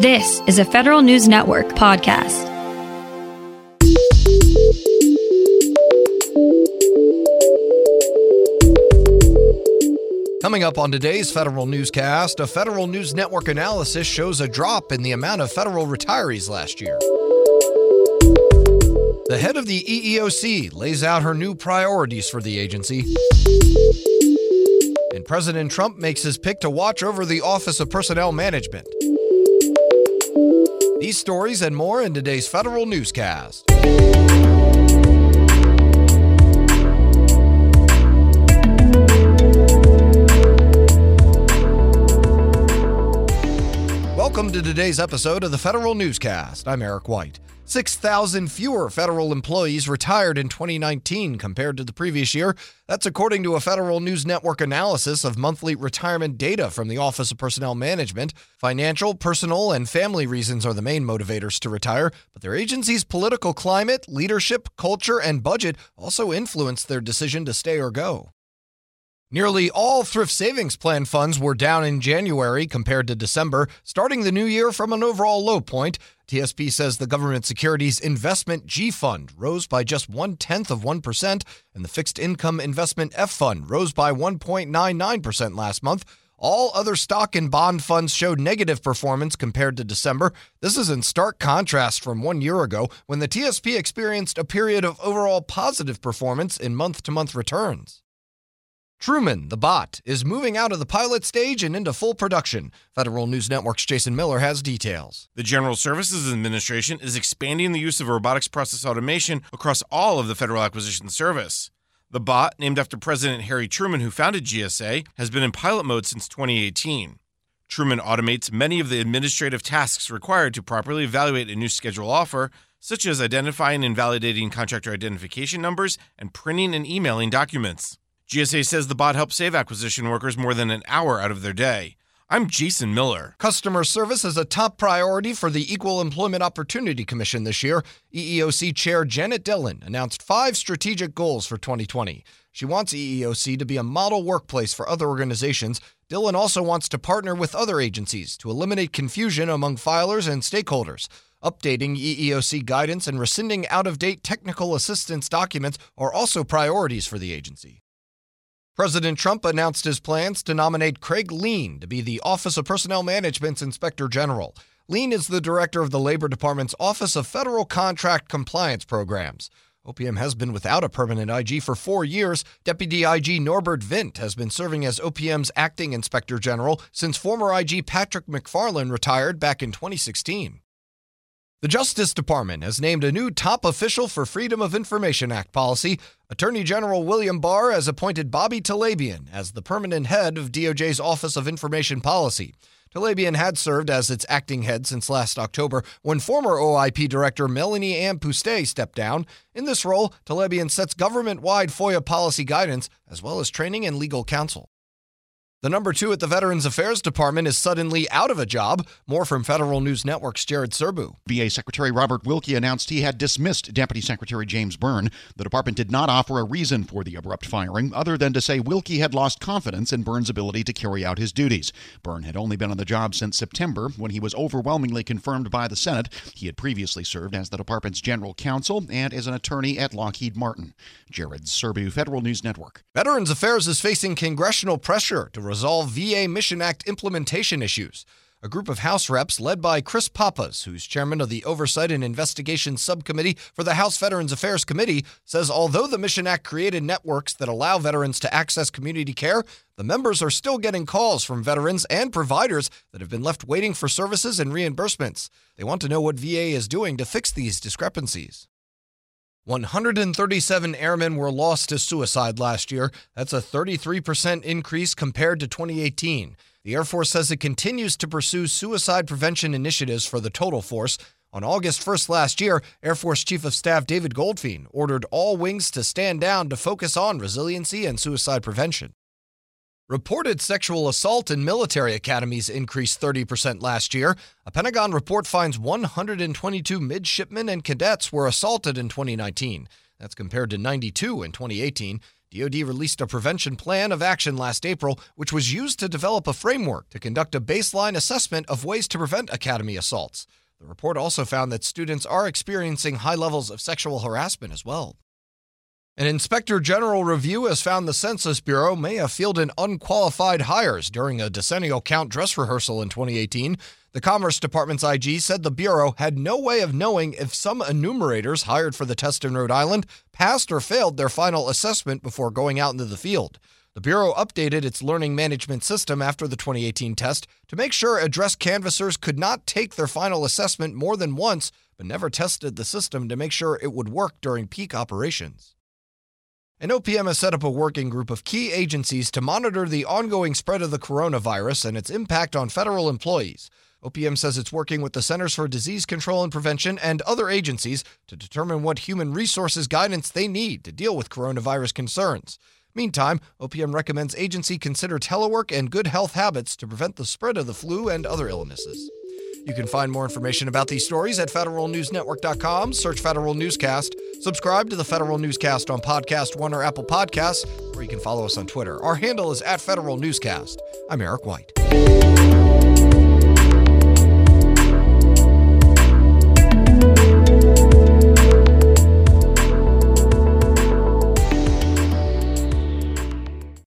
This is a Federal News Network podcast. Coming up on today's Federal Newscast, a Federal News Network analysis shows a drop in the amount of federal retirees last year. The head of the EEOC lays out her new priorities for the agency. And President Trump makes his pick to watch over the Office of Personnel Management. These stories and more in today's Federal Newscast. Welcome to today's episode of the Federal Newscast. I'm Eric White. 6,000 fewer federal employees retired in 2019 compared to the previous year. That's according to a Federal News Network analysis of monthly retirement data from the Office of Personnel Management. Financial, personal, and family reasons are the main motivators to retire, but their agency's political climate, leadership, culture, and budget also influence their decision to stay or go. Nearly all thrift savings plan funds were down in January compared to December, starting the new year from an overall low point. TSP says the government securities investment G fund rose by just one tenth of 1%, and the fixed income investment F fund rose by 1.99% last month. All other stock and bond funds showed negative performance compared to December. This is in stark contrast from one year ago when the TSP experienced a period of overall positive performance in month to month returns. Truman, the bot, is moving out of the pilot stage and into full production. Federal News Network's Jason Miller has details. The General Services Administration is expanding the use of robotics process automation across all of the Federal Acquisition Service. The bot, named after President Harry Truman, who founded GSA, has been in pilot mode since 2018. Truman automates many of the administrative tasks required to properly evaluate a new schedule offer, such as identifying and validating contractor identification numbers and printing and emailing documents. GSA says the bot helps save acquisition workers more than an hour out of their day. I'm Jason Miller. Customer service is a top priority for the Equal Employment Opportunity Commission this year. EEOC Chair Janet Dhillon announced five strategic goals for 2020. She wants EEOC to be a model workplace for other organizations. Dhillon also wants to partner with other agencies to eliminate confusion among filers and stakeholders. Updating EEOC guidance and rescinding out of date technical assistance documents are also priorities for the agency. President Trump announced his plans to nominate Craig Leen to be the Office of Personnel Management's Inspector General. Leen is the director of the Labor Department's Office of Federal Contract Compliance Programs. OPM has been without a permanent IG for four years. Deputy IG Norbert Vint has been serving as OPM's acting inspector general since former IG Patrick McFarland retired back in 2016. The Justice Department has named a new top official for Freedom of Information Act policy. Attorney General William Barr has appointed Bobby Talebian as the permanent head of DOJ's Office of Information Policy. Talebian had served as its acting head since last October when former OIP director Melanie Ann stepped down. In this role, Talebian sets government wide FOIA policy guidance as well as training and legal counsel. The number two at the Veterans Affairs Department is suddenly out of a job. More from Federal News Network's Jared Serbu. VA Secretary Robert Wilkie announced he had dismissed Deputy Secretary James Byrne. The department did not offer a reason for the abrupt firing, other than to say Wilkie had lost confidence in Byrne's ability to carry out his duties. Byrne had only been on the job since September, when he was overwhelmingly confirmed by the Senate. He had previously served as the department's general counsel and as an attorney at Lockheed Martin. Jared Serbu, Federal News Network. Veterans Affairs is facing congressional pressure to resolve VA Mission Act implementation issues. A group of House reps led by Chris Pappas, who's chairman of the Oversight and Investigation Subcommittee for the House Veterans Affairs Committee, says although the Mission Act created networks that allow veterans to access community care, the members are still getting calls from veterans and providers that have been left waiting for services and reimbursements. They want to know what VA is doing to fix these discrepancies. 137 airmen were lost to suicide last year. That's a 33% increase compared to 2018. The Air Force says it continues to pursue suicide prevention initiatives for the total force. On August 1st last year, Air Force Chief of Staff David Goldfein ordered all wings to stand down to focus on resiliency and suicide prevention. Reported sexual assault in military academies increased 30% last year. A Pentagon report finds 122 midshipmen and cadets were assaulted in 2019. That's compared to 92 in 2018. DoD released a prevention plan of action last April, which was used to develop a framework to conduct a baseline assessment of ways to prevent academy assaults. The report also found that students are experiencing high levels of sexual harassment as well. An inspector general review has found the Census Bureau may have fielded unqualified hires during a decennial count dress rehearsal in 2018. The Commerce Department's IG said the Bureau had no way of knowing if some enumerators hired for the test in Rhode Island passed or failed their final assessment before going out into the field. The Bureau updated its learning management system after the 2018 test to make sure address canvassers could not take their final assessment more than once, but never tested the system to make sure it would work during peak operations. And OPM has set up a working group of key agencies to monitor the ongoing spread of the coronavirus and its impact on federal employees. OPM says it's working with the Centers for Disease Control and Prevention and other agencies to determine what human resources guidance they need to deal with coronavirus concerns. Meantime, OPM recommends agency consider telework and good health habits to prevent the spread of the flu and other illnesses. You can find more information about these stories at federalnewsnetwork.com. Search Federal Newscast. Subscribe to the Federal Newscast on Podcast One or Apple Podcasts, or you can follow us on Twitter. Our handle is at Federal Newscast. I'm Eric White.